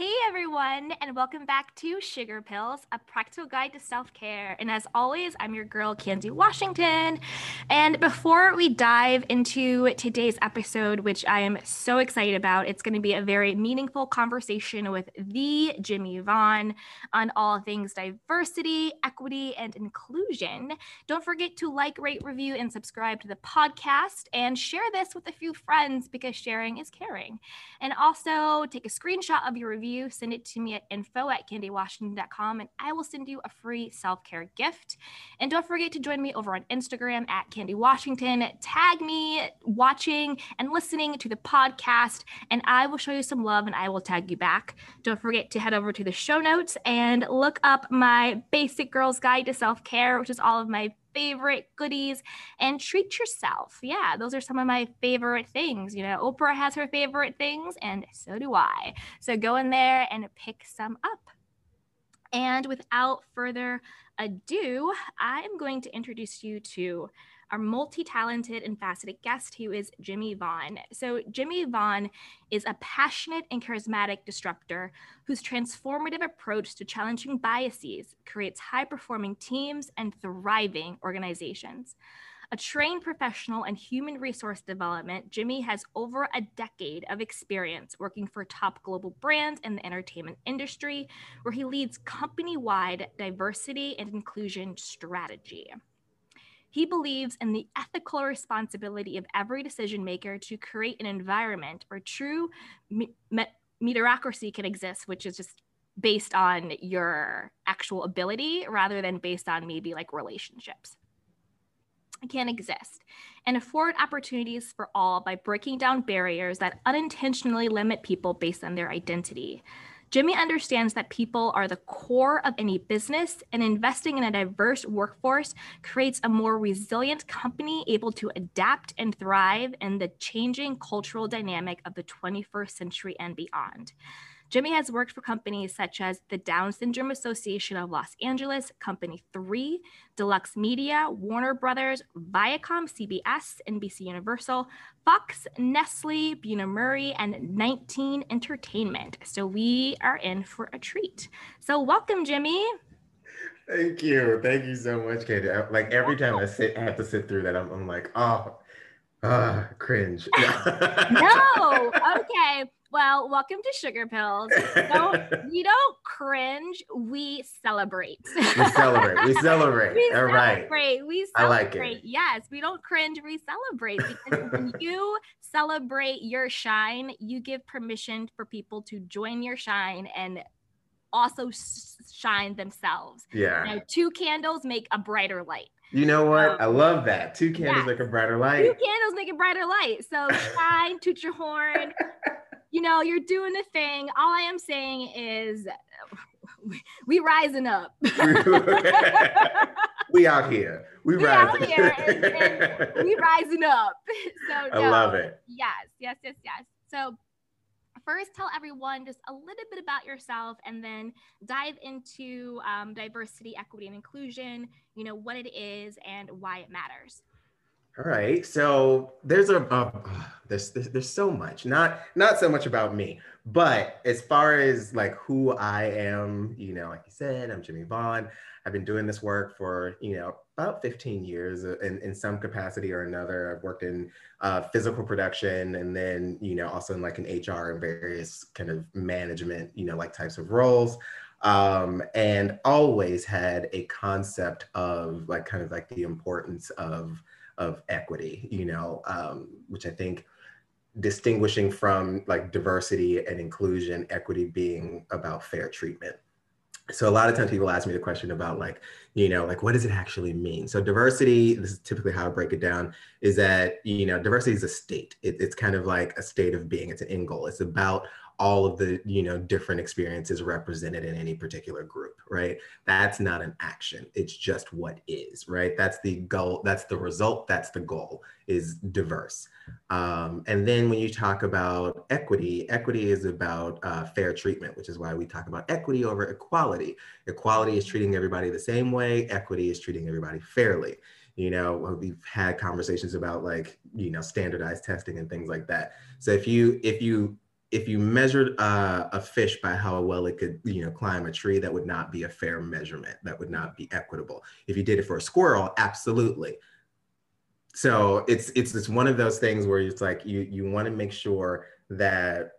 Hey everyone, and welcome back to Sugar Pills, a practical guide to self care. And as always, I'm your girl, Candy Washington. And before we dive into today's episode, which I am so excited about, it's going to be a very meaningful conversation with the Jimmy Vaughn on all things diversity, equity, and inclusion. Don't forget to like, rate, review, and subscribe to the podcast and share this with a few friends because sharing is caring. And also take a screenshot of your review review, send it to me at info at candywashington.com and I will send you a free self care gift. And don't forget to join me over on Instagram at Candy Washington. Tag me watching and listening to the podcast, and I will show you some love and I will tag you back. Don't forget to head over to the show notes and look up my Basic Girls Guide to Self Care, which is all of my favorite goodies and treat yourself. Yeah, those are some of my favorite things. You know, Oprah has her favorite things, and so do I. So go in there and pick some up. And without further ado, I am going to introduce you to our multi talented and faceted guest, who is Jimmy Vaughn. So, Jimmy Vaughn is a passionate and charismatic disruptor whose transformative approach to challenging biases creates high performing teams and thriving organizations. A trained professional in human resource development, Jimmy has over a decade of experience working for top global brands in the entertainment industry, where he leads company wide diversity and inclusion strategy. He believes in the ethical responsibility of every decision maker to create an environment where true me- meritocracy can exist, which is just based on your actual ability rather than based on maybe like relationships. Can exist and afford opportunities for all by breaking down barriers that unintentionally limit people based on their identity. Jimmy understands that people are the core of any business, and investing in a diverse workforce creates a more resilient company able to adapt and thrive in the changing cultural dynamic of the 21st century and beyond. Jimmy has worked for companies such as the Down Syndrome Association of Los Angeles, Company 3, Deluxe Media, Warner Brothers, Viacom, CBS, NBC Universal, Fox, Nestle, Bunim/Murray, and 19 Entertainment. So we are in for a treat. So welcome, Jimmy. Thank you. Thank you so much, Katie. Like every time I sit, I have to sit through that. I'm, I'm like, oh, ah, cringe. no. Okay. Well, welcome to Sugar Pills. Don't, we don't cringe. We celebrate. we celebrate. We celebrate. we All celebrate. right. We celebrate. I like it. Yes, we don't cringe. We celebrate because when you celebrate your shine, you give permission for people to join your shine and also shine themselves. Yeah. You know, two candles make a brighter light. You know what? Um, I love that. Two candles make a brighter light. Two candles make a brighter light. So shine, toot your horn, you know, you're doing the thing. All I am saying is we rising up. we out here. We, we rising. out here and, and we rising up. So no, I love it. Yes, yes, yes, yes. So first tell everyone just a little bit about yourself and then dive into um, diversity equity and inclusion you know what it is and why it matters all right. So there's a uh, there's, there's there's so much. Not not so much about me, but as far as like who I am, you know, like you said, I'm Jimmy Vaughn. I've been doing this work for you know about 15 years uh, in, in some capacity or another. I've worked in uh, physical production and then you know also in like an HR and various kind of management you know like types of roles. Um, and always had a concept of like kind of like the importance of of equity, you know, um, which I think distinguishing from like diversity and inclusion, equity being about fair treatment. So a lot of times people ask me the question about like, you know, like what does it actually mean? So diversity, this is typically how I break it down, is that, you know, diversity is a state. It, it's kind of like a state of being. It's an end goal. It's about all of the you know different experiences represented in any particular group right? That's not an action. It's just what is right? That's the goal that's the result that's the goal is diverse. Um, and then when you talk about equity equity is about uh, fair treatment which is why we talk about equity over equality. Equality is treating everybody the same way. Equity is treating everybody fairly. You know we've had conversations about like you know standardized testing and things like that. So if you if you if you measured uh, a fish by how well it could, you know, climb a tree, that would not be a fair measurement. That would not be equitable. If you did it for a squirrel, absolutely. So it's it's it's one of those things where it's like you you want to make sure that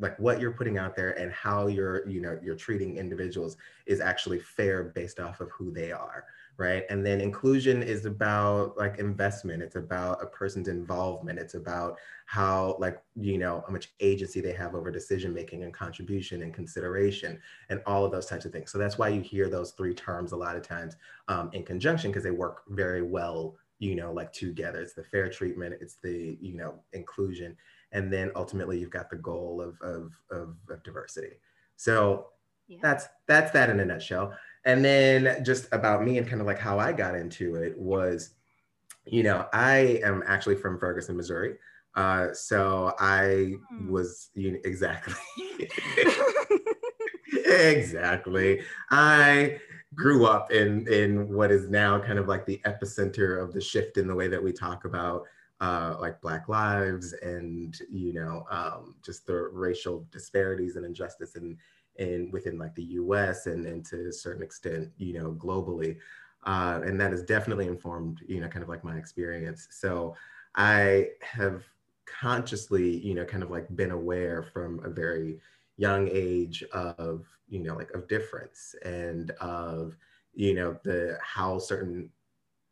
like what you're putting out there and how you're you know you're treating individuals is actually fair based off of who they are right? And then inclusion is about like investment. It's about a person's involvement. It's about how like you know how much agency they have over decision making and contribution and consideration and all of those types of things. So that's why you hear those three terms a lot of times um, in conjunction because they work very well you know like together. It's the fair treatment it's the you know inclusion and then ultimately you've got the goal of of, of, of diversity. So yeah. that's that's that in a nutshell and then just about me and kind of like how I got into it was, you know, I am actually from Ferguson, Missouri. Uh, so I hmm. was you know, exactly exactly. I grew up in in what is now kind of like the epicenter of the shift in the way that we talk about uh, like Black lives and you know um, just the racial disparities and injustice and in within like the US and, and to a certain extent, you know, globally. Uh, and that has definitely informed, you know, kind of like my experience. So I have consciously, you know, kind of like been aware from a very young age of, you know, like of difference and of, you know, the how certain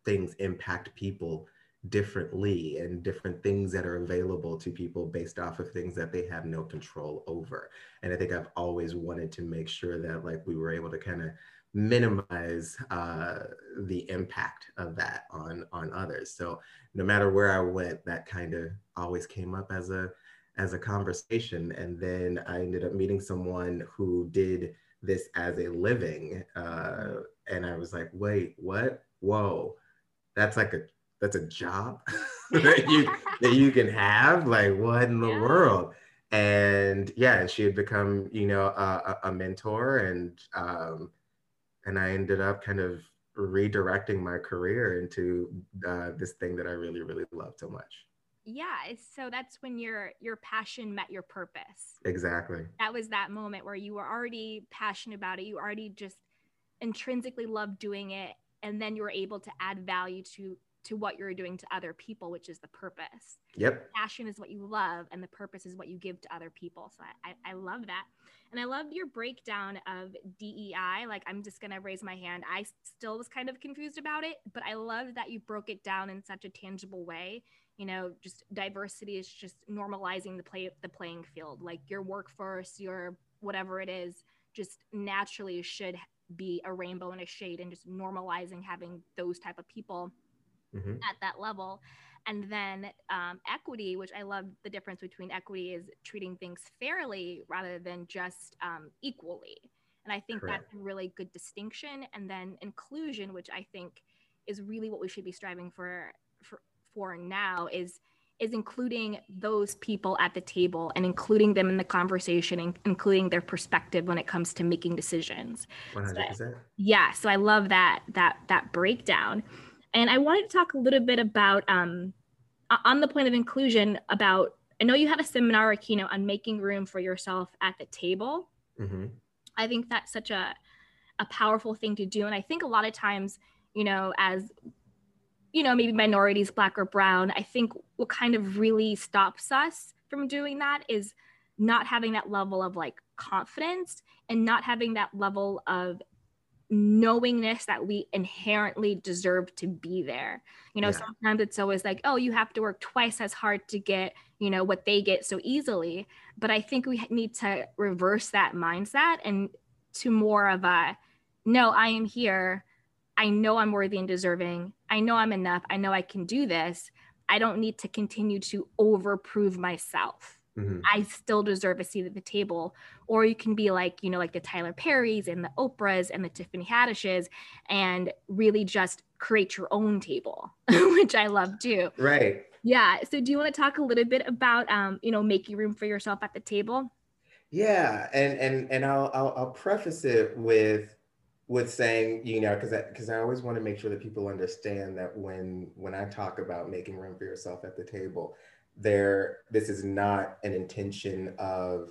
things impact people differently and different things that are available to people based off of things that they have no control over. And I think I've always wanted to make sure that like we were able to kind of minimize uh, the impact of that on on others. So no matter where I went, that kind of always came up as a as a conversation. And then I ended up meeting someone who did this as a living, uh, and I was like, wait, what? Whoa, that's like a that's a job that you that you can have like what in the yeah. world? And yeah she had become you know a, a mentor and um and i ended up kind of redirecting my career into uh, this thing that i really really love so much. Yeah so that's when your your passion met your purpose. Exactly. That was that moment where you were already passionate about it you already just intrinsically loved doing it and then you were able to add value to to what you're doing to other people, which is the purpose. Yep. Passion is what you love, and the purpose is what you give to other people. So I, I, I love that. And I love your breakdown of DEI. Like, I'm just going to raise my hand. I still was kind of confused about it, but I love that you broke it down in such a tangible way. You know, just diversity is just normalizing the play the playing field. Like your workforce, your whatever it is, just naturally should be a rainbow and a shade and just normalizing having those type of people mm-hmm. at that level. And then um, equity, which I love the difference between equity is treating things fairly rather than just um, equally. And I think Correct. that's a really good distinction. And then inclusion, which I think is really what we should be striving for for, for now, is is including those people at the table and including them in the conversation and including their perspective when it comes to making decisions. 100%. So, yeah, so I love that that that breakdown. And I wanted to talk a little bit about, um, on the point of inclusion, about I know you had a seminar or keynote on making room for yourself at the table. Mm-hmm. I think that's such a, a powerful thing to do. And I think a lot of times, you know, as you know, maybe minorities, black or brown, I think what kind of really stops us from doing that is not having that level of like confidence and not having that level of knowingness that we inherently deserve to be there. You know, yeah. sometimes it's always like, oh, you have to work twice as hard to get, you know, what they get so easily. But I think we need to reverse that mindset and to more of a, no, I am here. I know I'm worthy and deserving. I know I'm enough. I know I can do this. I don't need to continue to overprove myself. Mm-hmm. I still deserve a seat at the table. Or you can be like, you know, like the Tyler Perrys and the Oprahs and the Tiffany Haddishes and really just create your own table, which I love too. Right. Yeah. So do you want to talk a little bit about, um, you know, making room for yourself at the table? Yeah. And, and, and I'll, I'll, I'll preface it with, with saying, you know, because because I, I, always want to make sure that people understand that when when I talk about making room for yourself at the table, there this is not an intention of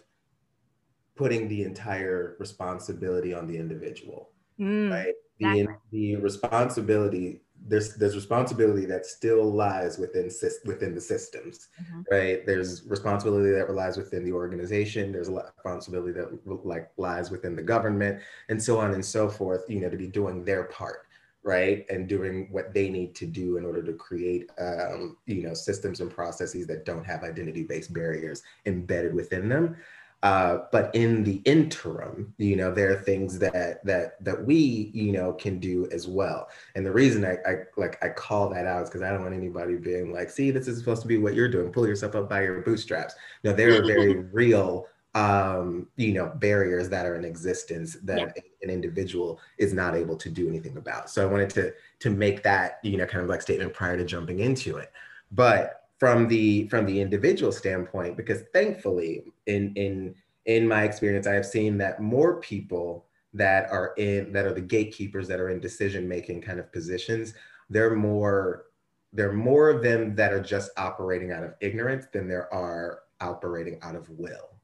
putting the entire responsibility on the individual mm, right the, exactly. the responsibility there's there's responsibility that still lies within within the systems mm-hmm. right there's responsibility that relies within the organization there's a responsibility that like lies within the government and so on and so forth you know to be doing their part right and doing what they need to do in order to create um, you know systems and processes that don't have identity based barriers embedded within them uh, but in the interim, you know, there are things that that that we, you know, can do as well. And the reason I, I like I call that out is because I don't want anybody being like, "See, this is supposed to be what you're doing. Pull yourself up by your bootstraps." No, there are very real, um, you know, barriers that are in existence that yeah. an individual is not able to do anything about. So I wanted to to make that, you know, kind of like statement prior to jumping into it. But from the from the individual standpoint because thankfully in in in my experience i have seen that more people that are in that are the gatekeepers that are in decision making kind of positions they're more there are more of them that are just operating out of ignorance than there are operating out of will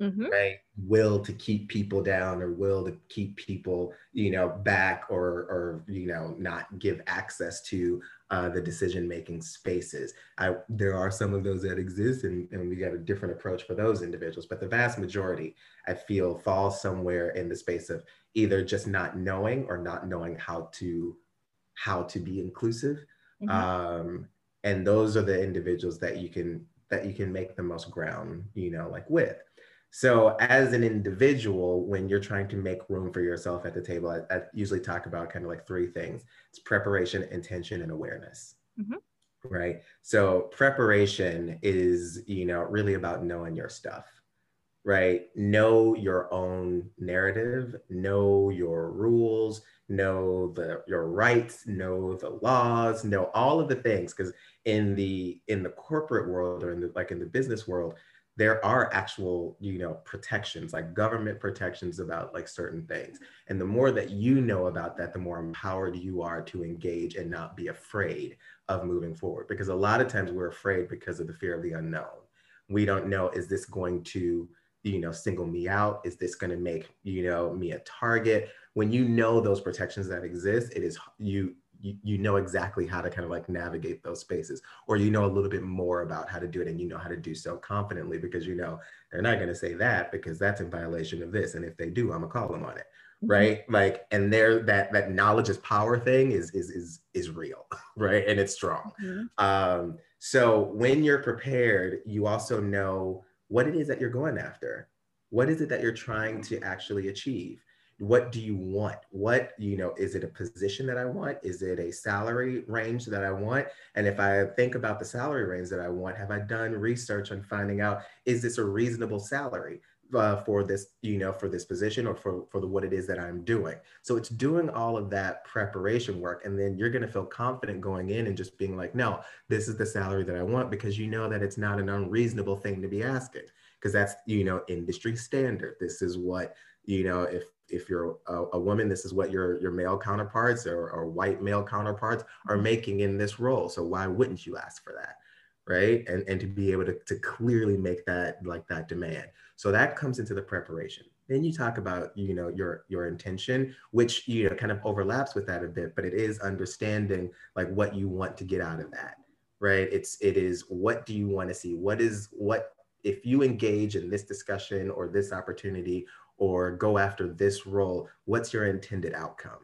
mm-hmm. right will to keep people down or will to keep people you know back or or you know not give access to uh, the decision making spaces I, there are some of those that exist and, and we got a different approach for those individuals but the vast majority i feel falls somewhere in the space of either just not knowing or not knowing how to how to be inclusive mm-hmm. um, and those are the individuals that you can that you can make the most ground you know like with so, as an individual, when you're trying to make room for yourself at the table, I, I usually talk about kind of like three things it's preparation, intention, and awareness. Mm-hmm. Right. So, preparation is, you know, really about knowing your stuff, right? Know your own narrative, know your rules, know the your rights know the laws know all of the things because in the in the corporate world or in the like in the business world there are actual you know protections like government protections about like certain things. And the more that you know about that the more empowered you are to engage and not be afraid of moving forward. Because a lot of times we're afraid because of the fear of the unknown. We don't know is this going to you know single me out? Is this going to make you know me a target? When you know those protections that exist it is you you, you know exactly how to kind of like navigate those spaces or you know a little bit more about how to do it and you know how to do so confidently because you know they're not going to say that because that's in violation of this and if they do i'm gonna call them on it mm-hmm. right? Like and there that that knowledge is power thing is is is is real right? And it's strong. Mm-hmm. um so when you're prepared you also know what it is that you're going after. What is it that you're trying to actually achieve what do you want? What you know is it a position that i want? Is it a salary range that i want? And if i think about the salary range that i want have i done research on finding out is this a reasonable salary uh, for this you know for this position or for for the what it is that i'm doing? So it's doing all of that preparation work and then you're going to feel confident going in and just being like no this is the salary that i want because you know that it's not an unreasonable thing to be asking because that's you know industry standard. This is what you know if if you're a, a, woman, this is what your your male counterparts or, or white male counterparts are mm-hmm. making in this role. So why wouldn't you ask for that? Right. And and to be able to, to clearly make that like that demand. So that comes into the preparation. Then you talk about, you know, your your intention, which you know kind of overlaps with that a bit, but it is understanding like what you want to get out of that. Right. It's it is what do you want to see? What is what if you engage in this discussion or this opportunity or go after this role what's your intended outcome?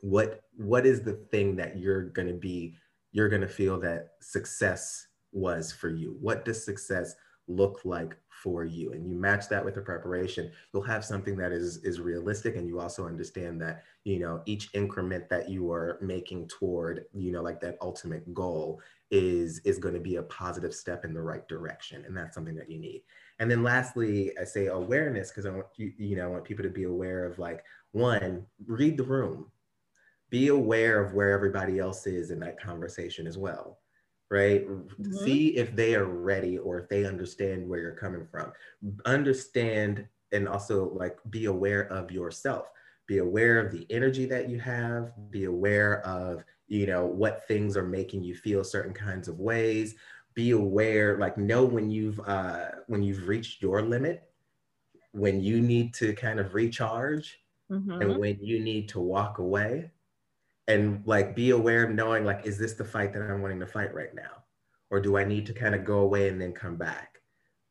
What what is the thing that you're going to be you're going to feel that success was for you? What does success look like for you? And you match that with the preparation. You'll have something that is is realistic and you also understand that you know each increment that you are making toward you know like that ultimate goal is is going to be a positive step in the right direction and that's something that you need and then lastly, I say awareness because I want you, you know, I want people to be aware of like one, read the room, be aware of where everybody else is in that conversation as well, right? Mm-hmm. See if they are ready or if they understand where you're coming from. Understand and also like be aware of yourself. Be aware of the energy that you have. Be aware of you know what things are making you feel certain kinds of ways be aware, like know when you've uh, when you've reached your limit, when you need to kind of recharge, mm-hmm. and when you need to walk away, and like be aware of knowing like, is this the fight that I'm wanting to fight right now, or do I need to kind of go away and then come back,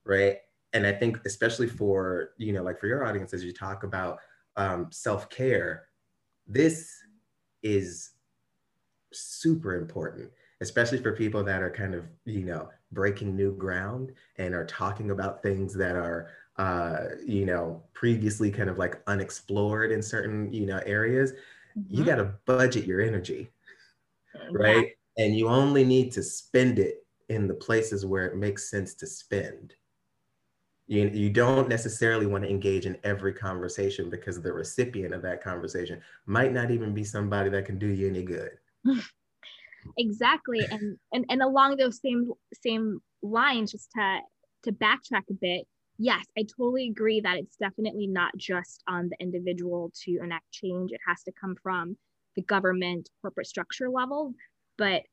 right? And I think especially for you know like for your audience as you talk about um, self care, this is super important especially for people that are kind of you know breaking new ground and are talking about things that are uh, you know previously kind of like unexplored in certain you know areas mm-hmm. you got to budget your energy right yeah. and you only need to spend it in the places where it makes sense to spend you, you don't necessarily want to engage in every conversation because the recipient of that conversation might not even be somebody that can do you any good exactly. And and and along those same same lines just to to backtrack a bit yes i totally agree that it's definitely not just on the individual to enact change. It has to come from the government corporate structure level. But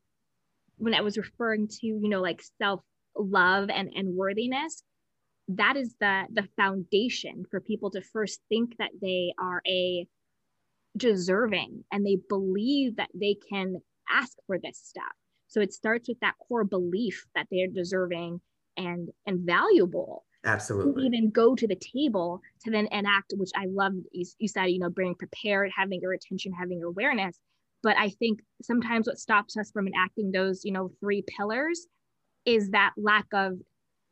when i was referring to you know like self love and and worthiness that is the the foundation for people to first think that they are a deserving and they believe that they can ask for this stuff. So it starts with that core belief that they're deserving and and valuable. Absolutely. even go to the table to then enact, which I love. You, you said, you know, being prepared, having your attention, having your awareness. But I think sometimes what stops us from enacting those, you know, three pillars is that lack of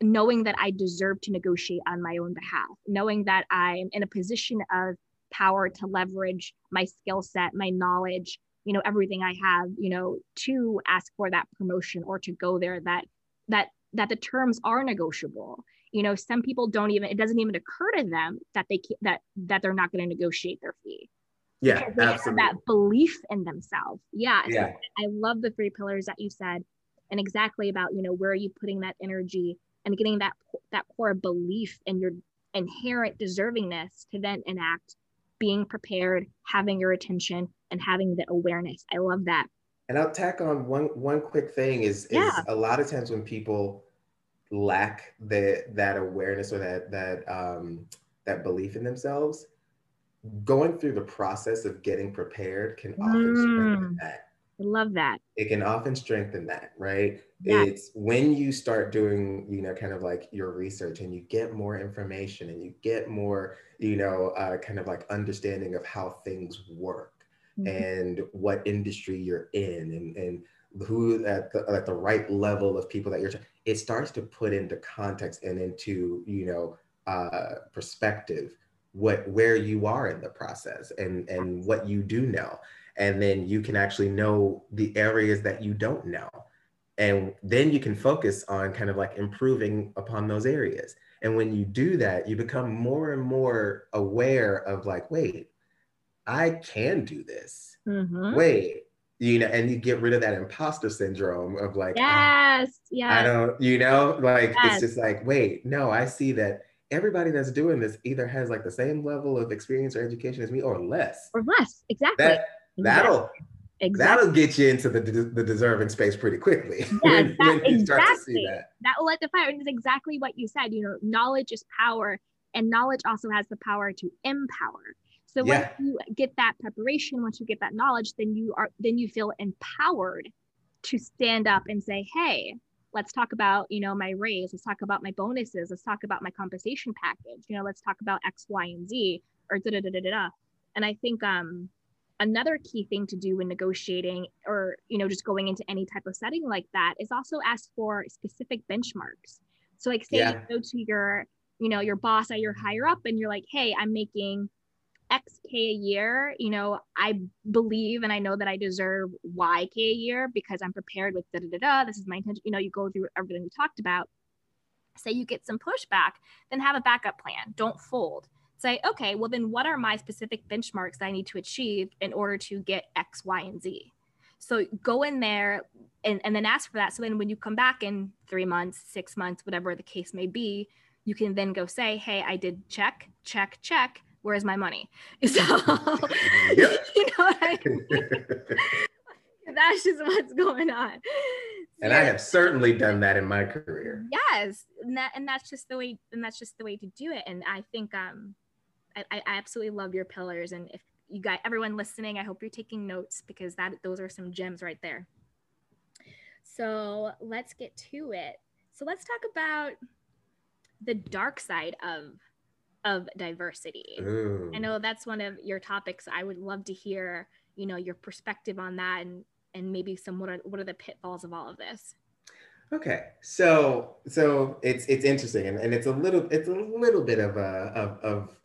knowing that I deserve to negotiate on my own behalf, knowing that I'm in a position of power to leverage my skill set, my knowledge, you know everything i have you know to ask for that promotion or to go there that that that the terms are negotiable you know some people don't even it doesn't even occur to them that they that that they're not going to negotiate their fee yeah they absolutely. have that belief in themselves yeah, yeah. I love the three pillars that you said and exactly about you know where are you putting that energy and getting that that core belief and your inherent deservingness to then enact being prepared having your attention and having the awareness. I love that. And I'll tack on one one quick thing is, is yeah. a lot of times when people lack the that awareness or that that um, that belief in themselves, going through the process of getting prepared can often mm. strengthen that. I love that. It can often strengthen that, right? Yeah. It's when you start doing, you know, kind of like your research and you get more information and you get more, you know, uh, kind of like understanding of how things work mm-hmm. and what industry you're in and, and who at the, at the right level of people that you're it starts to put into context and into you know uh, perspective what where you are in the process and and what you do know. And then you can actually know the areas that you don't know. And then you can focus on kind of like improving upon those areas and when you do that you become more and more aware of like wait I can do this. Mm-hmm. Wait, you know, and you get rid of that imposter syndrome of like, yes, oh, yes. I don't, you know, like yes. it's just like, wait, no, I see that everybody that's doing this either has like the same level of experience or education as me or less. Or less, exactly. That, that'll exactly. that'll get you into the, the deserving space pretty quickly. Yes, when, that, when exactly. that. That will let the fire. And it's exactly what you said. You know, knowledge is power, and knowledge also has the power to empower. So yeah. once you get that preparation, once you get that knowledge, then you are then you feel empowered to stand up and say, "Hey, let's talk about you know my raise. Let's talk about my bonuses. Let's talk about my compensation package. You know, let's talk about X, Y, and Z, or da da da da da." And I think um, another key thing to do when negotiating or you know just going into any type of setting like that is also ask for specific benchmarks. So like say yeah. you go to your you know your boss at your higher up and you're like, "Hey, I'm making." X K a year, you know, I believe and I know that I deserve Y K a year because I'm prepared with da da da da. This is my intention. You know, you go through everything we talked about. Say you get some pushback, then have a backup plan. Don't fold. Say, okay, well, then what are my specific benchmarks I need to achieve in order to get X, Y, and Z? So go in there and, and then ask for that. So then when you come back in three months, six months, whatever the case may be, you can then go say, hey, I did check, check, check where's my money? So, yep. you know what I mean? That's just what's going on. and I have certainly done that in my career. Yes, and that and that's just the way and that's just the way to do it. And I think um, I, I absolutely love your pillars. And if you got everyone listening, I hope you're taking notes because that those are some gems right there. So let's get to it. So let's talk about the dark side of of diversity. Ooh. I know that's one of your topics. I would love to hear, you know, your perspective on that and and maybe some what are what are the pitfalls of all of this. Okay, so so it's it's interesting and, and it's a little it's a little bit of a of, of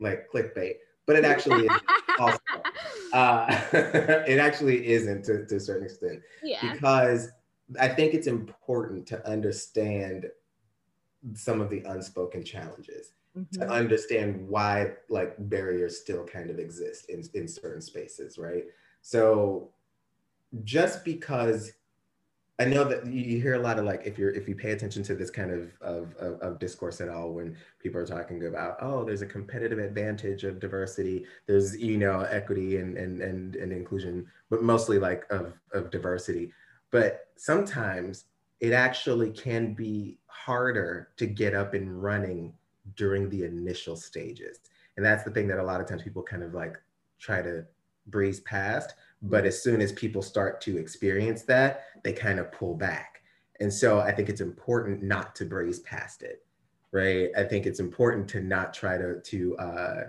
like clickbait, but it actually is also uh, it actually isn't to, to a certain extent Yeah. because I think it's important to understand some of the unspoken challenges to Mhm. understand why like barriers still kind of exist in, in certain spaces right so just because i know that you hear a lot of like if you're if you pay attention to this kind of of, of, of discourse at all when people are talking about oh there's a competitive advantage of diversity there's you know equity and and and, and inclusion but mostly like of of diversity but sometimes it actually can be harder to get up and running during the initial stages. And that's the thing that a lot of times people kind of like try to breeze past. But as soon as people start to experience that, they kind of pull back. And so I think it's important not to breeze past it, right? I think it's important to not try to to uh,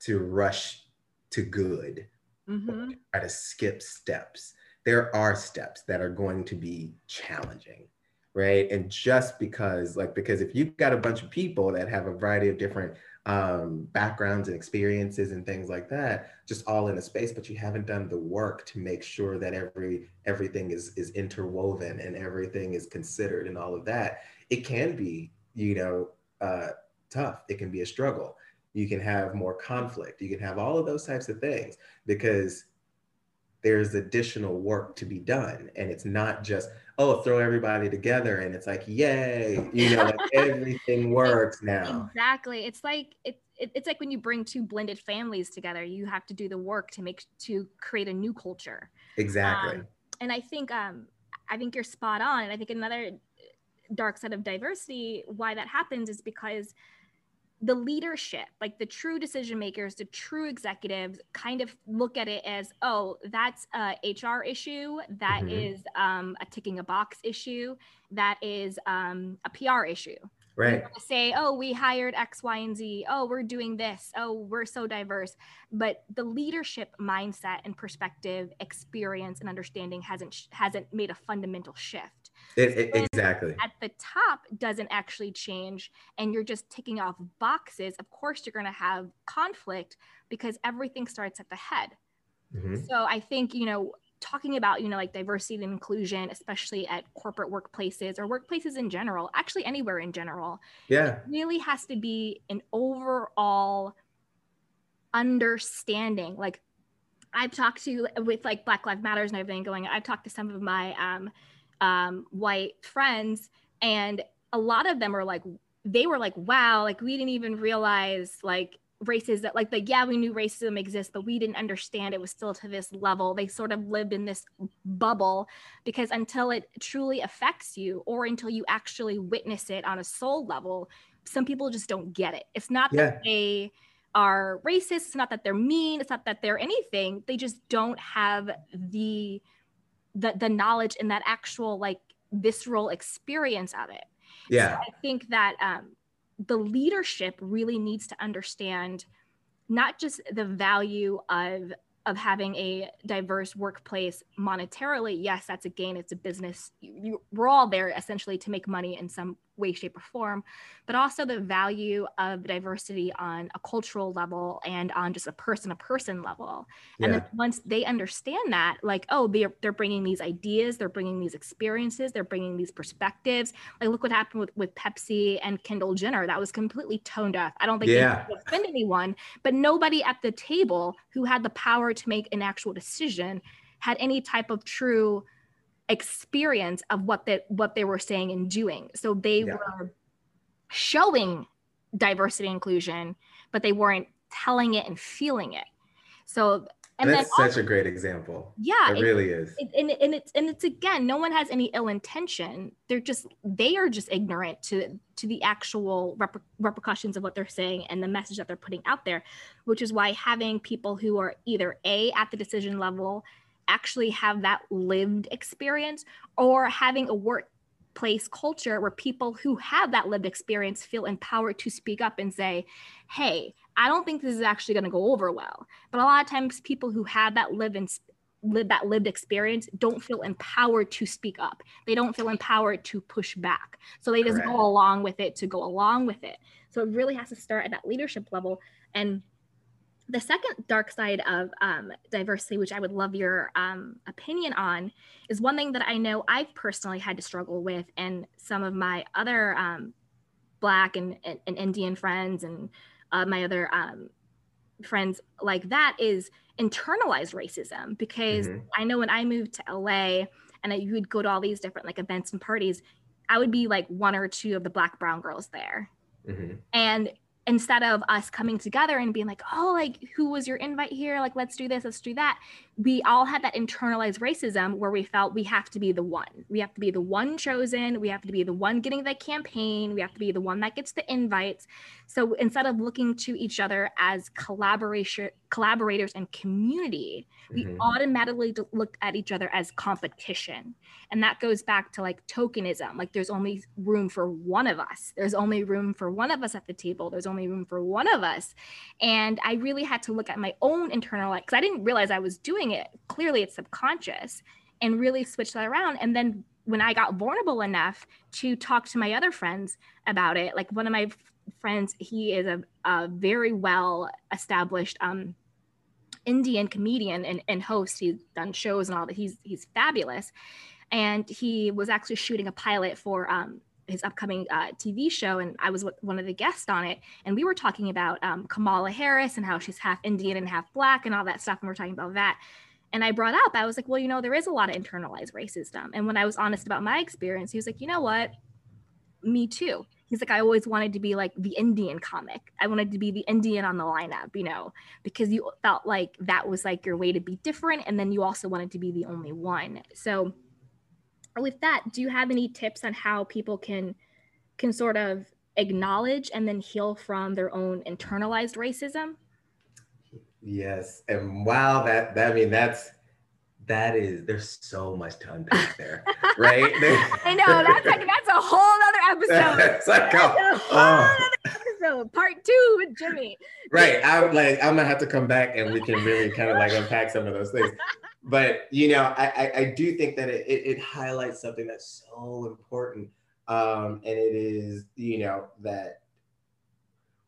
to rush to good, Mhm. try to skip steps. There are steps that are going to be challenging, right? And just because, like, because if you've got a bunch of people that have a variety of different um, backgrounds and experiences and things like that, just all in a space, but you haven't done the work to make sure that every everything is is interwoven and everything is considered and all of that, it can be, you know, uh, tough. It can be a struggle. You can have more conflict. You can have all of those types of things because there's additional work to be done and it's not just oh throw everybody together and it's like yay you know like everything works now Exactly. It's like it, it, it's like when you bring two blended families together, you have to do the work to make to create a new culture. exactly Um, and I think um, I think you're spot on. And I think another dark side of diversity, why that happens is because the leadership, like the true decision makers, the true executives, kind of look at it as, oh, that's a HR issue, That Mhm. is um, a ticking a box issue, that is um, a PR issue right say, oh, we hired X, Y, and Z. Oh, we're doing this. Oh, we're so diverse. But the leadership mindset and perspective, experience, and understanding hasn't hasn't made a fundamental shift. It- it- exactly At the top doesn't actually change, and you're just ticking off boxes. Of course, you're going to have conflict because everything starts at the head. Mhm. So I think, you know, talking about, you know, like diversity and inclusion, especially at corporate workplaces or workplaces in general, actually anywhere in general, yeah really has to be an overall understanding. Like I've talked to with like Black Lives Matters and everything going, I've talked to some of my um, um, white friends, and a lot of them are like, they were like, wow, like we didn't even realize like races that like like yeah we knew racism exists but we didn't understand it was still to this level. They sort of lived in this bubble because until it truly affects you or until you actually witness it on a soul level some people just don't get it. It's not Yeah. that they are racist it's not that they're mean it's not that they're anything. They just don't have the the, the knowledge and that actual like visceral experience of it yeah I think that um, the leadership really needs to understand not just the value of of having a diverse workplace monetarily. Yes, that's a gain. It's a business. You, you, we're all there essentially to make money in some way, shape, or form, but also the value of diversity on a cultural level and on just a person to person level. And yeah then once they understand that, like, oh, they're they're bringing these ideas, they're bringing these experiences, they're bringing these perspectives. Like, look what happened with with Pepsi and Kendall Jenner. That was completely tone deaf. I don't think Yeah. they offend anyone, but nobody at the table who had the power to make an actual decision had any type of true experience of what they what they were saying and doing. So they Yeah. were showing diversity inclusion, but they weren't telling it and feeling it. So and, and that's such a great example yeah it, it really is it, and, and it's and it's again no one has any ill intention they're just they are just ignorant to to the actual reper- repercussions of what they're saying and the message that they're putting out there which is why having people who are either a at the decision level actually have that lived experience or having a workplace culture where people who have that lived experience feel empowered to speak up and say hey I don't think this is actually going to go over well. But a lot of times, people who have that live and live that lived experience don't feel empowered to speak up. They don't feel empowered to push back. So they just Correct. go along with it to go along with it. So it really has to start at that leadership level. And the second dark side of um, diversity, which I would love your um, opinion on, is one thing that I know I've personally had to struggle with, and some of my other um, Black and, and, and Indian friends and uh, my other um, friends like that is internalized racism because mm-hmm. I know when I moved to LA and I, you would go to all these different like events and parties, I would be like one or two of the black brown girls there. Mm-hmm. And instead of us coming together and being like, oh, like, who was your invite here? Like, let's do this, let's do that. We all had that internalized racism where we felt we have to be the one. We have to be the one chosen. We have to be the one getting the campaign. We have to be the one that gets the invites. So instead of looking to each other as collaboration, collaborators and community, we mm-hmm. automatically look at each other as competition. And that goes back to like tokenism. Like there's only room for one of us. There's only room for one of us at the table. There's only room for one of us. And I really had to look at my own internal, like, because I didn't realize I was doing it. Clearly, it's subconscious and really switch that around. And then when I got vulnerable enough to talk to my other friends about it, like one of my friends, he is a, a very well established um, Indian comedian and, and host. He's done shows and all that. He's he's fabulous, and he was actually shooting a pilot for um, his upcoming uh, TV show, and I was one of the guests on it. And we were talking about um, Kamala Harris and how she's half Indian and half black and all that stuff. And we are talking about that. And I brought up, I was like, well, you know, there is a lot of internalized racism. And when I was honest about my experience, he was like, you know what? Me too he's like, I always wanted to be like the Indian comic. I wanted to be the Indian on the lineup, you know, because you felt like that was like your way to be different. And then you also wanted to be the only one. So with that, do you have any tips on how people can can sort of acknowledge and then heal from their own internalized racism? Yes. And wow, that, that I mean that's that is there's so much to unpack there, right? I know that's like that's a whole other episode. it's like a, a whole oh. episode, part two with Jimmy. Right. I'm like I'm gonna have to come back and we can really kind of like unpack some of those things. But you know, I I, I do think that it, it, it highlights something that's so important, um, and it is you know that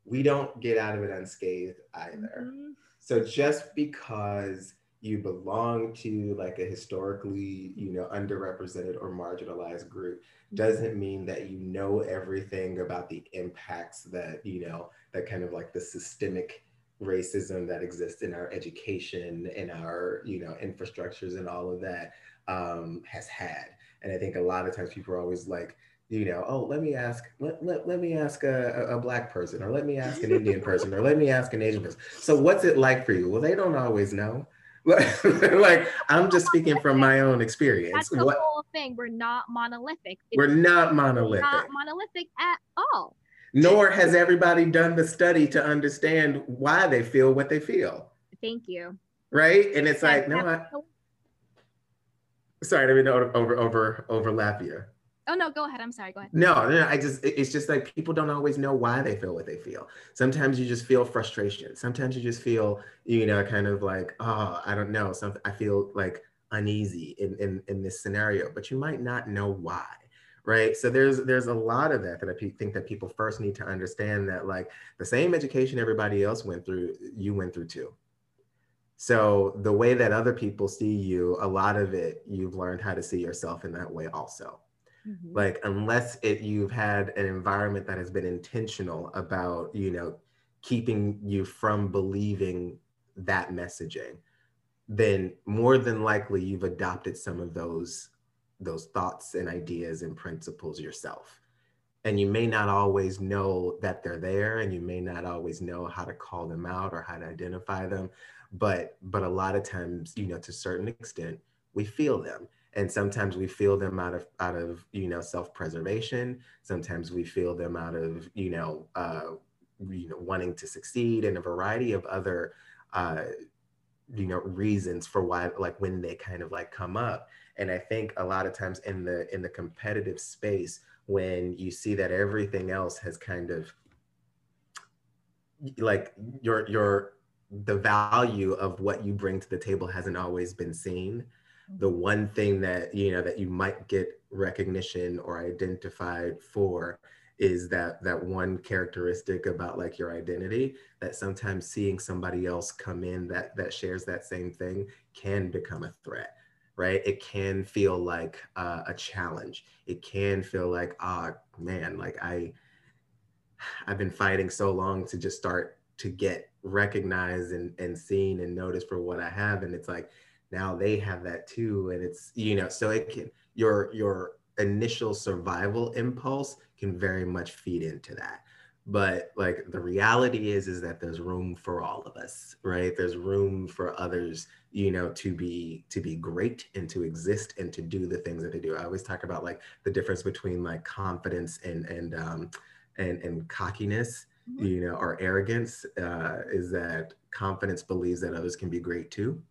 we don't get out of it unscathed either. Mm-hmm. So just because you belong to like a historically you know underrepresented or marginalized group doesn't mean that you know everything about the impacts that you know that kind of like the systemic racism that exists in our education in our you know infrastructures and all of that um, has had and i think a lot of times people are always like you know, oh, let me ask, let, let, let me ask a, a black person, or let me ask an Indian person, or let me ask an Asian person. So what's it like for you? Well, they don't always know. like I'm just speaking from my own experience. That's the what, whole thing. We're not monolithic. It's we're not monolithic. Not monolithic at all. Nor has everybody done the study to understand why they feel what they feel. Thank you. Right, and it's like no, I. Sorry, I didn't over over overlap you. Oh no, go ahead. I'm sorry. Go ahead. No, no, I just it's just like people don't always know why they feel what they feel. Sometimes you just feel frustration. Sometimes you just feel, you know, kind of like, oh, I don't know. Some I feel like uneasy in, in in this scenario, but you might not know why. Right. So there's there's a lot of that that I think that people first need to understand that like the same education everybody else went through, you went through too. So the way that other people see you, a lot of it you've learned how to see yourself in that way also. Mm-hmm. Like unless it you've had an environment that has been intentional about, you know, keeping you from believing that messaging, then more than likely you've adopted some of those those thoughts and ideas and principles yourself. and you may not always know that they're there and you may not always know how to call them out or how to identify them but but a lot of times you know to a certain extent we feel them and sometimes we feel them out of out of you know self-preservation. Sometimes we feel them out of you know uh, you know wanting to succeed and a variety of other uh, you know reasons for why like when they kind of like come up. And i think a lot of times in the in the competitive space when you see that everything else has kind of like your your the value of what you bring to the table hasn't always been seen the one thing that you know that you might get recognition or identified for is that that one characteristic about like your identity that sometimes seeing somebody else come in that that shares that same thing can become a threat right? It can feel like uh, a challenge. It can feel like ah man like i i've been fighting so long to just start to get recognized and, and seen and noticed for what i have. And it's like now they have that too and it's you know so it can your your initial survival impulse can very much feed into that. But like the reality is is that there's room for all of us right? There's room for others you know to be to be great and to exist and to do the things that they do. I always talk about like the difference between like confidence and and um and and cockiness mm-hmm. you know or arrogance uh is that confidence believes that others can be great too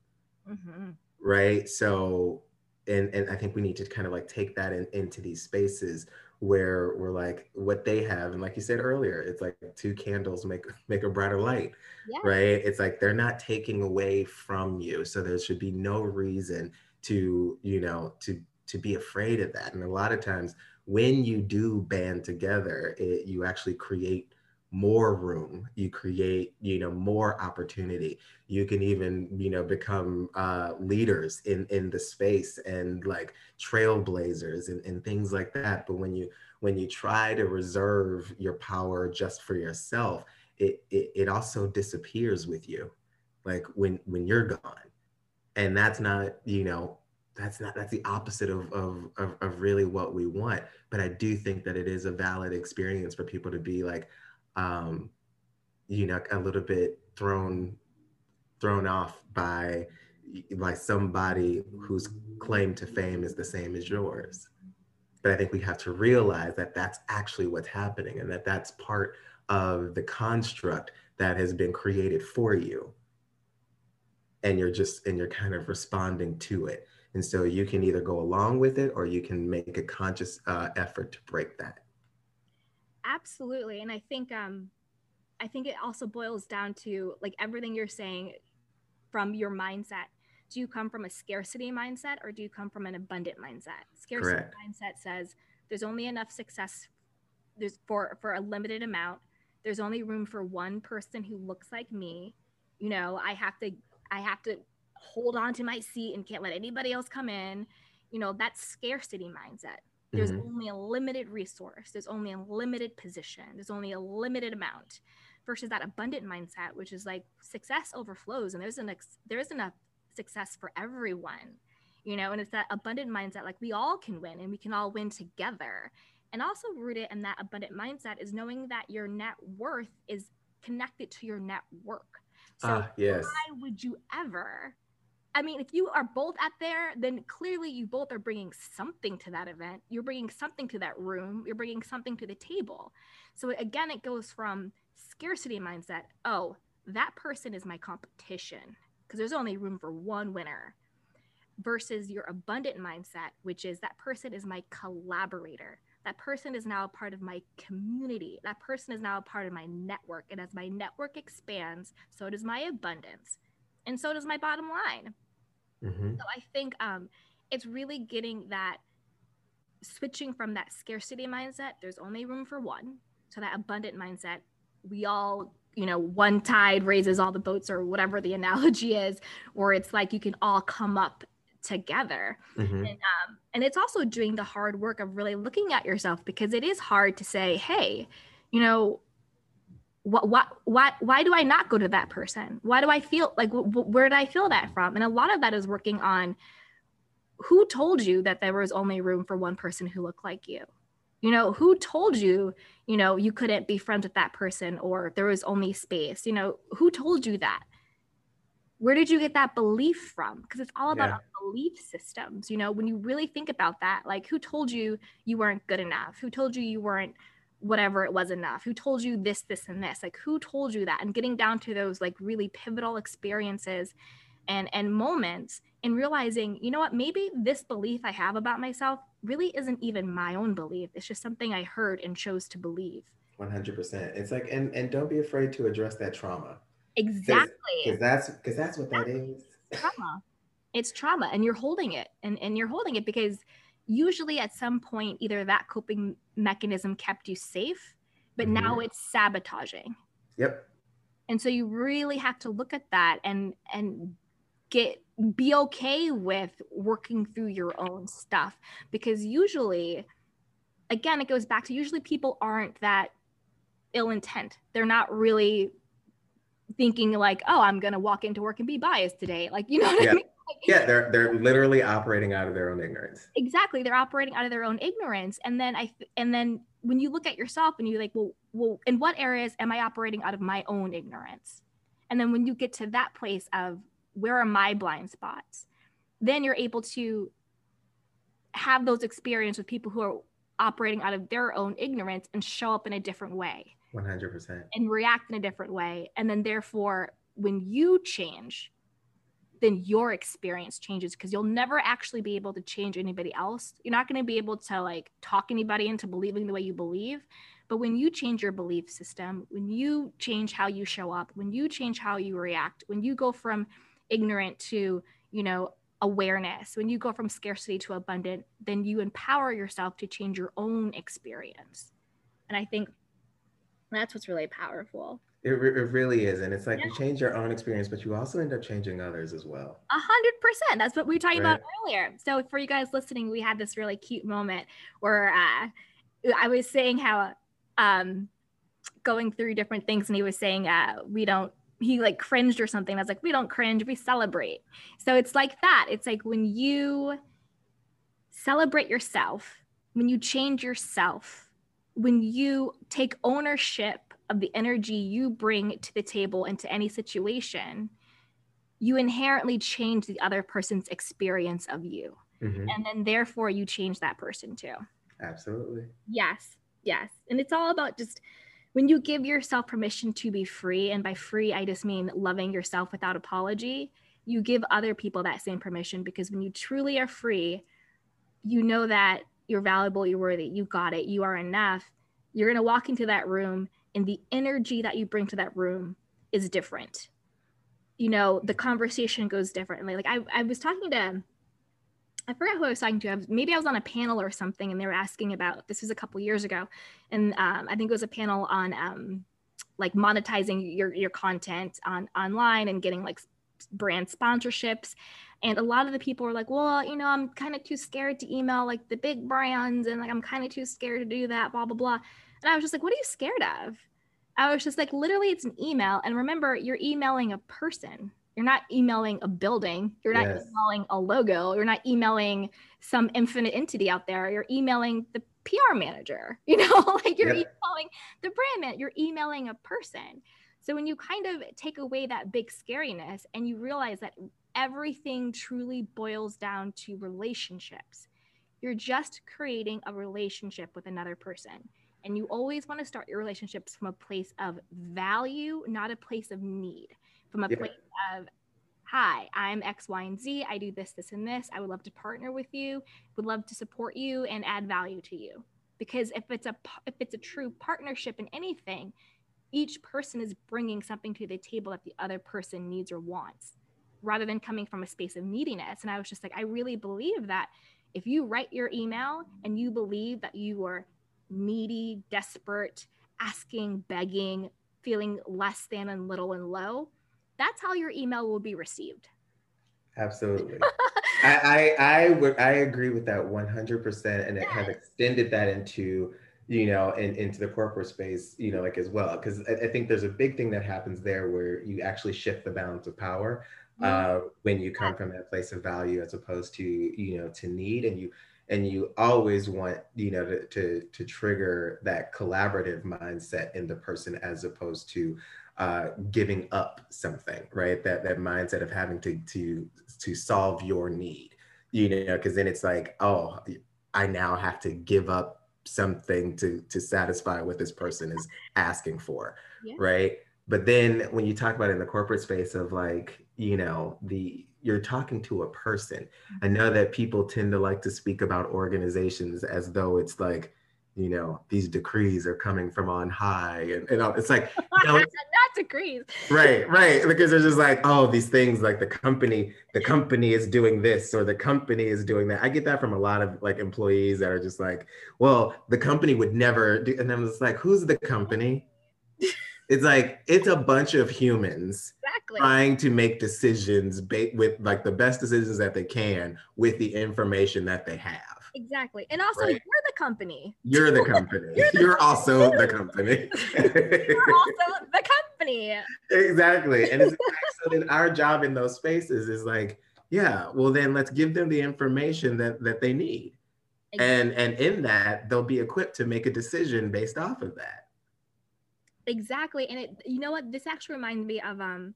mm-hmm. right so and and i think we need to kind of like take that in, into these spaces where we're like what they have and like you said earlier it's like two candles make make a brighter light yeah. right it's like they're not taking away from you so there should be no reason to you know to to be afraid of that and a lot of times when you do band together it, you actually create more room you create you know more opportunity. You can even you know become uh, leaders in in the space and like trailblazers and, and things like that. But when you when you try to reserve your power just for yourself it, it it also disappears with you like when when you're gone. And that's not you know that's not that's the opposite of, of of of really what we want. But i do think that it is a valid experience for people to be like um, you know, a little bit thrown thrown off by by somebody whose claim to fame is the same as yours. But I think we have to realize that that's actually what's happening and that that's part of the construct that has been created for you. And you're just, and you're kind of responding to it. And so you can either go along with it or you can make a conscious uh, effort to break that. Absolutely. And I think um I think it also boils down to like everything you're saying from your mindset. Do you come from a scarcity mindset or do you come from an abundant mindset? Scarcity Correct. mindset says there's only enough success there's for for a limited amount. There's only room for one person who looks like me. You know, I have to I have to hold on to my seat and can't let anybody else come in. You know, that's scarcity mindset there's mm-hmm. only a limited resource there's only a limited position there's only a limited amount versus that abundant mindset which is like success overflows and there's an ex- there is enough success for everyone you know and it's that abundant mindset like we all can win and we can all win together and also rooted in that abundant mindset is knowing that your net worth is connected to your network so uh, yes. why would you ever I mean, if you are both at there, then clearly you both are bringing something to that event. You're bringing something to that room. You're bringing something to the table. So again, it goes from scarcity mindset. Oh, that person is my competition because there's only room for one winner versus your abundant mindset, which is that person is my collaborator. That person is now a part of my community. That person is now a part of my network. And as my network expands, so does my abundance. And so does my bottom line. Mm-hmm. So I think um, it's really getting that switching from that scarcity mindset, there's only room for one, to that abundant mindset. We all, you know, one tide raises all the boats, or whatever the analogy is, or it's like you can all come up together. Mm-hmm. And, um, and it's also doing the hard work of really looking at yourself because it is hard to say, hey, you know, what, what, why, why do I not go to that person? Why do I feel like, where did I feel that from? And a lot of that is working on who told you that there was only room for one person who looked like you? You know, who told you, you know, you couldn't be friends with that person or there was only space? You know, who told you that? Where did you get that belief from? Because it's all about yeah. belief systems. You know, when you really think about that, like who told you you weren't good enough? Who told you you weren't whatever it was enough? Who told you this, this, and this? Like who told you that? And getting down to those like really pivotal experiences and and moments and realizing, you know what, maybe this belief I have about myself really isn't even my own belief. It's just something I heard and chose to believe. 100%. It's like and and don't be afraid to address that trauma. Exactly. Cuz that's cuz that's what that is. Trauma. It's trauma and you're holding it and and you're holding it because usually at some point either that coping mechanism kept you safe, but mm-hmm. now it's sabotaging. Yep. And so you really have to look at that and and get be okay with working through your own stuff because usually again it goes back to usually people aren't that ill intent they're not really thinking like oh i'm going to walk into work and be biased today like you know what yeah. i mean yeah they're they're literally operating out of their own ignorance. Exactly they're operating out of their own ignorance and then i and then when you look at yourself and you're like well well in what areas am i operating out of my own ignorance? And then when you get to that place of where are my blind spots? then you're able to have those experiences with people who are operating out of their own ignorance and show up in a different way. 100% and react in a different way and then therefore when you change then your experience changes because you'll never actually be able to change anybody else. You're not going to be able to like talk anybody into believing the way you believe. But when you change your belief system when you change how you show up when you change how you react when you go from ignorant to you know awareness when you go from scarcity to abundant then you empower yourself to change your own experience. And i think that's what's really powerful it, re- it really is and it's like yeah. you change your own experience but you also end up changing others as well a hundred percent that's what we were talking right. about earlier so for you guys listening we had this really cute moment where uh, i was saying how um, going through different things and he was saying uh, we don't he like cringed or something. I was like, we don't cringe, we celebrate. So it's like that. It's like when you celebrate yourself, when you change yourself, when you take ownership of the energy you bring to the table into any situation, you inherently change the other person's experience of you. Mm-hmm. And then therefore you change that person too. Absolutely. Yes. Yes. And it's all about just when you give yourself permission to be free, and by free, I just mean loving yourself without apology, you give other people that same permission because when you truly are free, you know that you're valuable, you're worthy, you got it, you are enough. You're going to walk into that room, and the energy that you bring to that room is different. You know, the conversation goes differently. Like I, I was talking to I forgot who I was talking to. I was, maybe I was on a panel or something, and they were asking about this was a couple years ago, and um, I think it was a panel on um, like monetizing your your content on online and getting like brand sponsorships. And a lot of the people were like, "Well, you know, I'm kind of too scared to email like the big brands, and like I'm kind of too scared to do that." Blah blah blah. And I was just like, "What are you scared of?" I was just like, "Literally, it's an email, and remember, you're emailing a person." you're not emailing a building you're not yes. emailing a logo you're not emailing some infinite entity out there you're emailing the pr manager you know like you're yep. emailing the brand man you're emailing a person so when you kind of take away that big scariness and you realize that everything truly boils down to relationships you're just creating a relationship with another person and you always want to start your relationships from a place of value not a place of need. From a place of hi i'm x y and z. I do this this and this. I would love to partner with you would love to support you and add value to you. Because if it's a if it's a true partnership in anything each person is bringing something to the table that the other person needs or wants rather than coming from a space of neediness. And i was just like i really believe that if you write your email and you believe that you are needy desperate asking begging feeling less than and little and low that's how your email will be received. Absolutely. I, I, I would I agree with that 100% and it yes. have extended that into you know in, into the corporate space you know like as well because I, I, think there's a big thing that happens there where you actually shift the balance of power mm-hmm. uh, when you come from that place of value as opposed to you know to need and you and you always want you know to, to, to trigger that collaborative mindset in the person as opposed to uh, giving up something right that that mindset of having to to to solve your need you know because then it's like oh i now have to give up something to to satisfy what this person is asking for yeah. right but then when you talk about in the corporate space of like you know the you're talking to a person. Mm-hmm. I know that people tend to like to speak about organizations as though it's like you know these decrees are coming from on high and, and it's like you know, not decrees. Right right because they're just like oh these things like the company the company is doing this or the company is doing that. I get that from a lot of like employees that are just like well the company would never do and i'm just like who's the company? It's like it's a bunch of humans exactly. trying to make decisions ba- with like the best decisions that they can with the information that they have. Exactly. And also right? you're the company. You're the company. you're, the you're also the company. You're also the company. Exactly. And it's, so then our job in those spaces is like yeah well then let's give them the information that that they need. Exactly. and and in that they'll be equipped to make a decision based off of that Exactly. And it you know what? This actually reminds me of um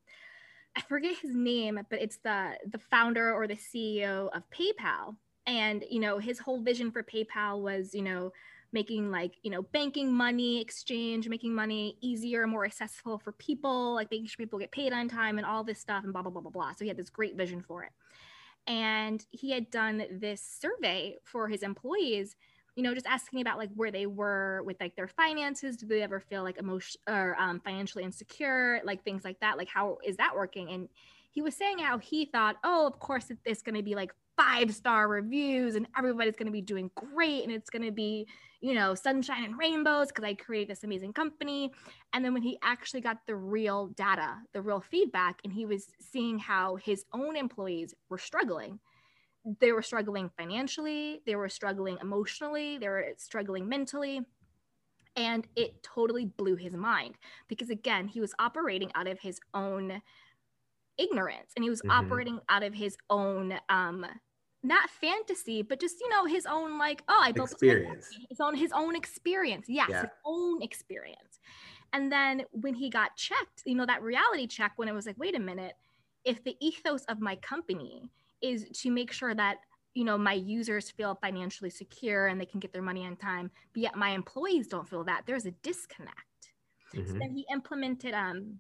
I forget his name, but it's the the founder or the CEO of PayPal. And you know, his whole vision for PayPal was, you know, making like, you know, banking money exchange, making money easier, more accessible for people, like making sure people get paid on time and all this stuff and blah blah blah blah blah. So he had this great vision for it. And he had done this survey for his employees you know, just asking about like where they were with like their finances. Do they ever feel like emotion or um, financially insecure? Like things like that. Like how is that working? And he was saying how he thought, oh, of course, it's going to be like five star reviews and everybody's going to be doing great and it's going to be, you know, sunshine and rainbows because I created this amazing company. And then when he actually got the real data, the real feedback, and he was seeing how his own employees were struggling they were struggling financially, they were struggling emotionally, they were struggling mentally. And it totally blew his mind because, again, he was operating out of his own ignorance and he was mm-hmm. operating out of his own, um, not fantasy, but just, you know, his own, like, oh, I built experience. His own, his own experience. Yes, yeah. his own experience. And then when he got checked, you know, that reality check, when it was like, wait a minute, if the ethos of my company is to make sure that you know my users feel financially secure and they can get their money on time but yet my employees don't feel that. There's a disconnect. Mm-hmm. so then he implemented um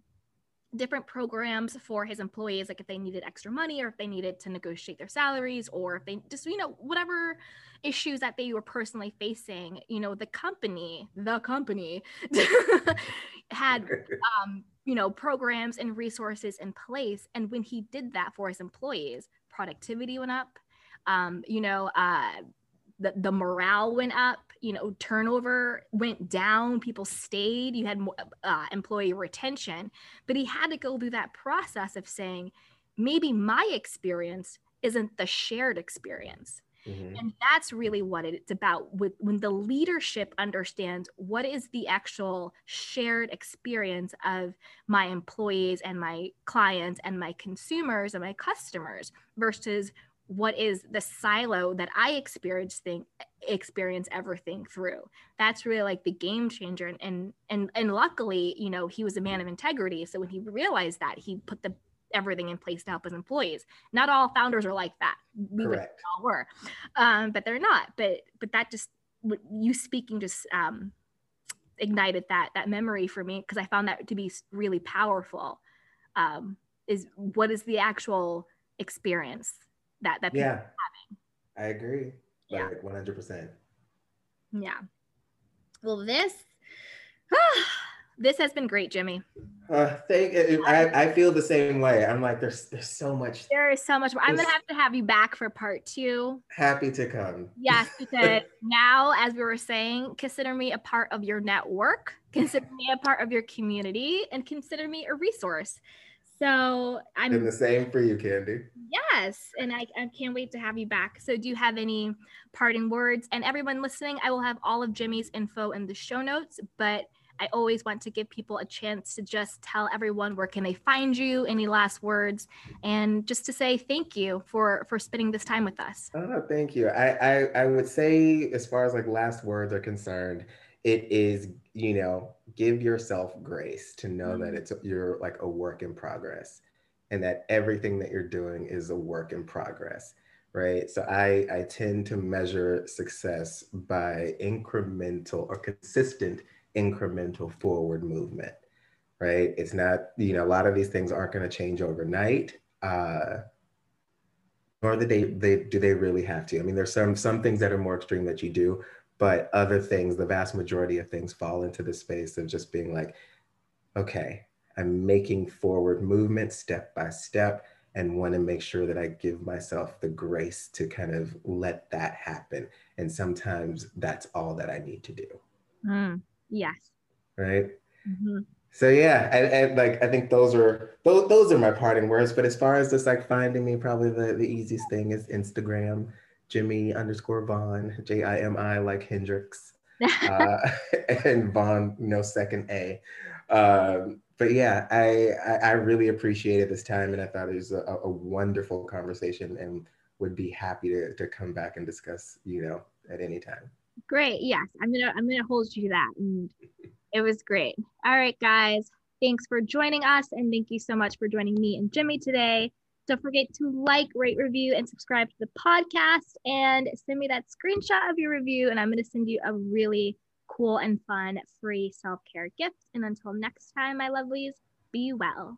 different programs for his employees like if they needed extra money or if they needed to negotiate their salaries or if they just you know whatever issues that they were personally facing you know the company the company had um you know programs and resources in place. And when he did that for his employees productivity went up. Um, you know, uh, the, the morale went up, you know, turnover went down, people stayed, you had uh, employee retention. But he had to go through that process of saying, maybe my experience isn't the shared experience. Mm-hmm. And that's really what it's about with when the leadership understands what is the actual shared experience of my employees and my clients and my consumers and my customers versus what is the silo that I experience experience everything through. That's really like the game changer. And and and, and luckily, you know, he was a man of integrity. So when he realized that, he put the everything in place to help his employees. Not all founders are like that. We Correct. all were, um, but they're not. But but that just you speaking just um, ignited that that memory for me because I found that to be really powerful. Um, is what is the actual experience that that people yeah. are having? I agree. Like one hundred percent. Yeah. Well, this. this has been great, Jimi. Uh, thank. I, I feel the same way. I'm like, there's there's so much. There is so much. I'm gonna have to have you back for part two. Happy to come. Yes, because now, as we were saying, consider me a part of your network. Consider me a part of your community, and consider me a resource. So I'm and the same for you, Candy. Yes, and I, I can't wait to have you back. So, do you have any parting words? And everyone listening, I will have all of Jimi's info in the show notes, but I always want to give people a chance to just tell everyone where can they find you, any last words, and just to say thank you for for spending this time with us. Oh, thank you. I, I I would say as far as like last words are concerned, it is you know give yourself grace to know mm-hmm. that it's you're like a work in progress and that everything that you're doing is a work in progress right so i i tend to measure success by incremental or consistent incremental forward movement right? It's not you know a lot of these things aren't going to change overnight uh nor do they, they do they really have to. I mean there's some some things that are more extreme that you do but other things the vast majority of things fall into the space of just being like okay i'm making forward movement step by step and want to make sure that i give myself the grace to kind of let that happen. And sometimes that's all that i need to do. Mm, yes right mm-hmm. so yeah and, and, like i think those are those, those are my parting words but as far as just like finding me probably the, the easiest thing is instagram Jimi underscore Vaughn, J I M I like Hendrix, uh, and Vaughn, no second A. Um, but yeah, I, I, I really appreciated this time, and I thought it was a, a wonderful conversation, and would be happy to to come back and discuss, you know, at any time. Great. Yes, I'm gonna I'm gonna hold you to that, and it was great. All right, guys. Thanks for joining us, and thank you so much for joining me and Jimi today. Don't forget to like, rate, review, and subscribe to the podcast. And send me that screenshot of your review, and I'm going to send you a really cool and fun free self care gift. And until next time, my lovelies, be well.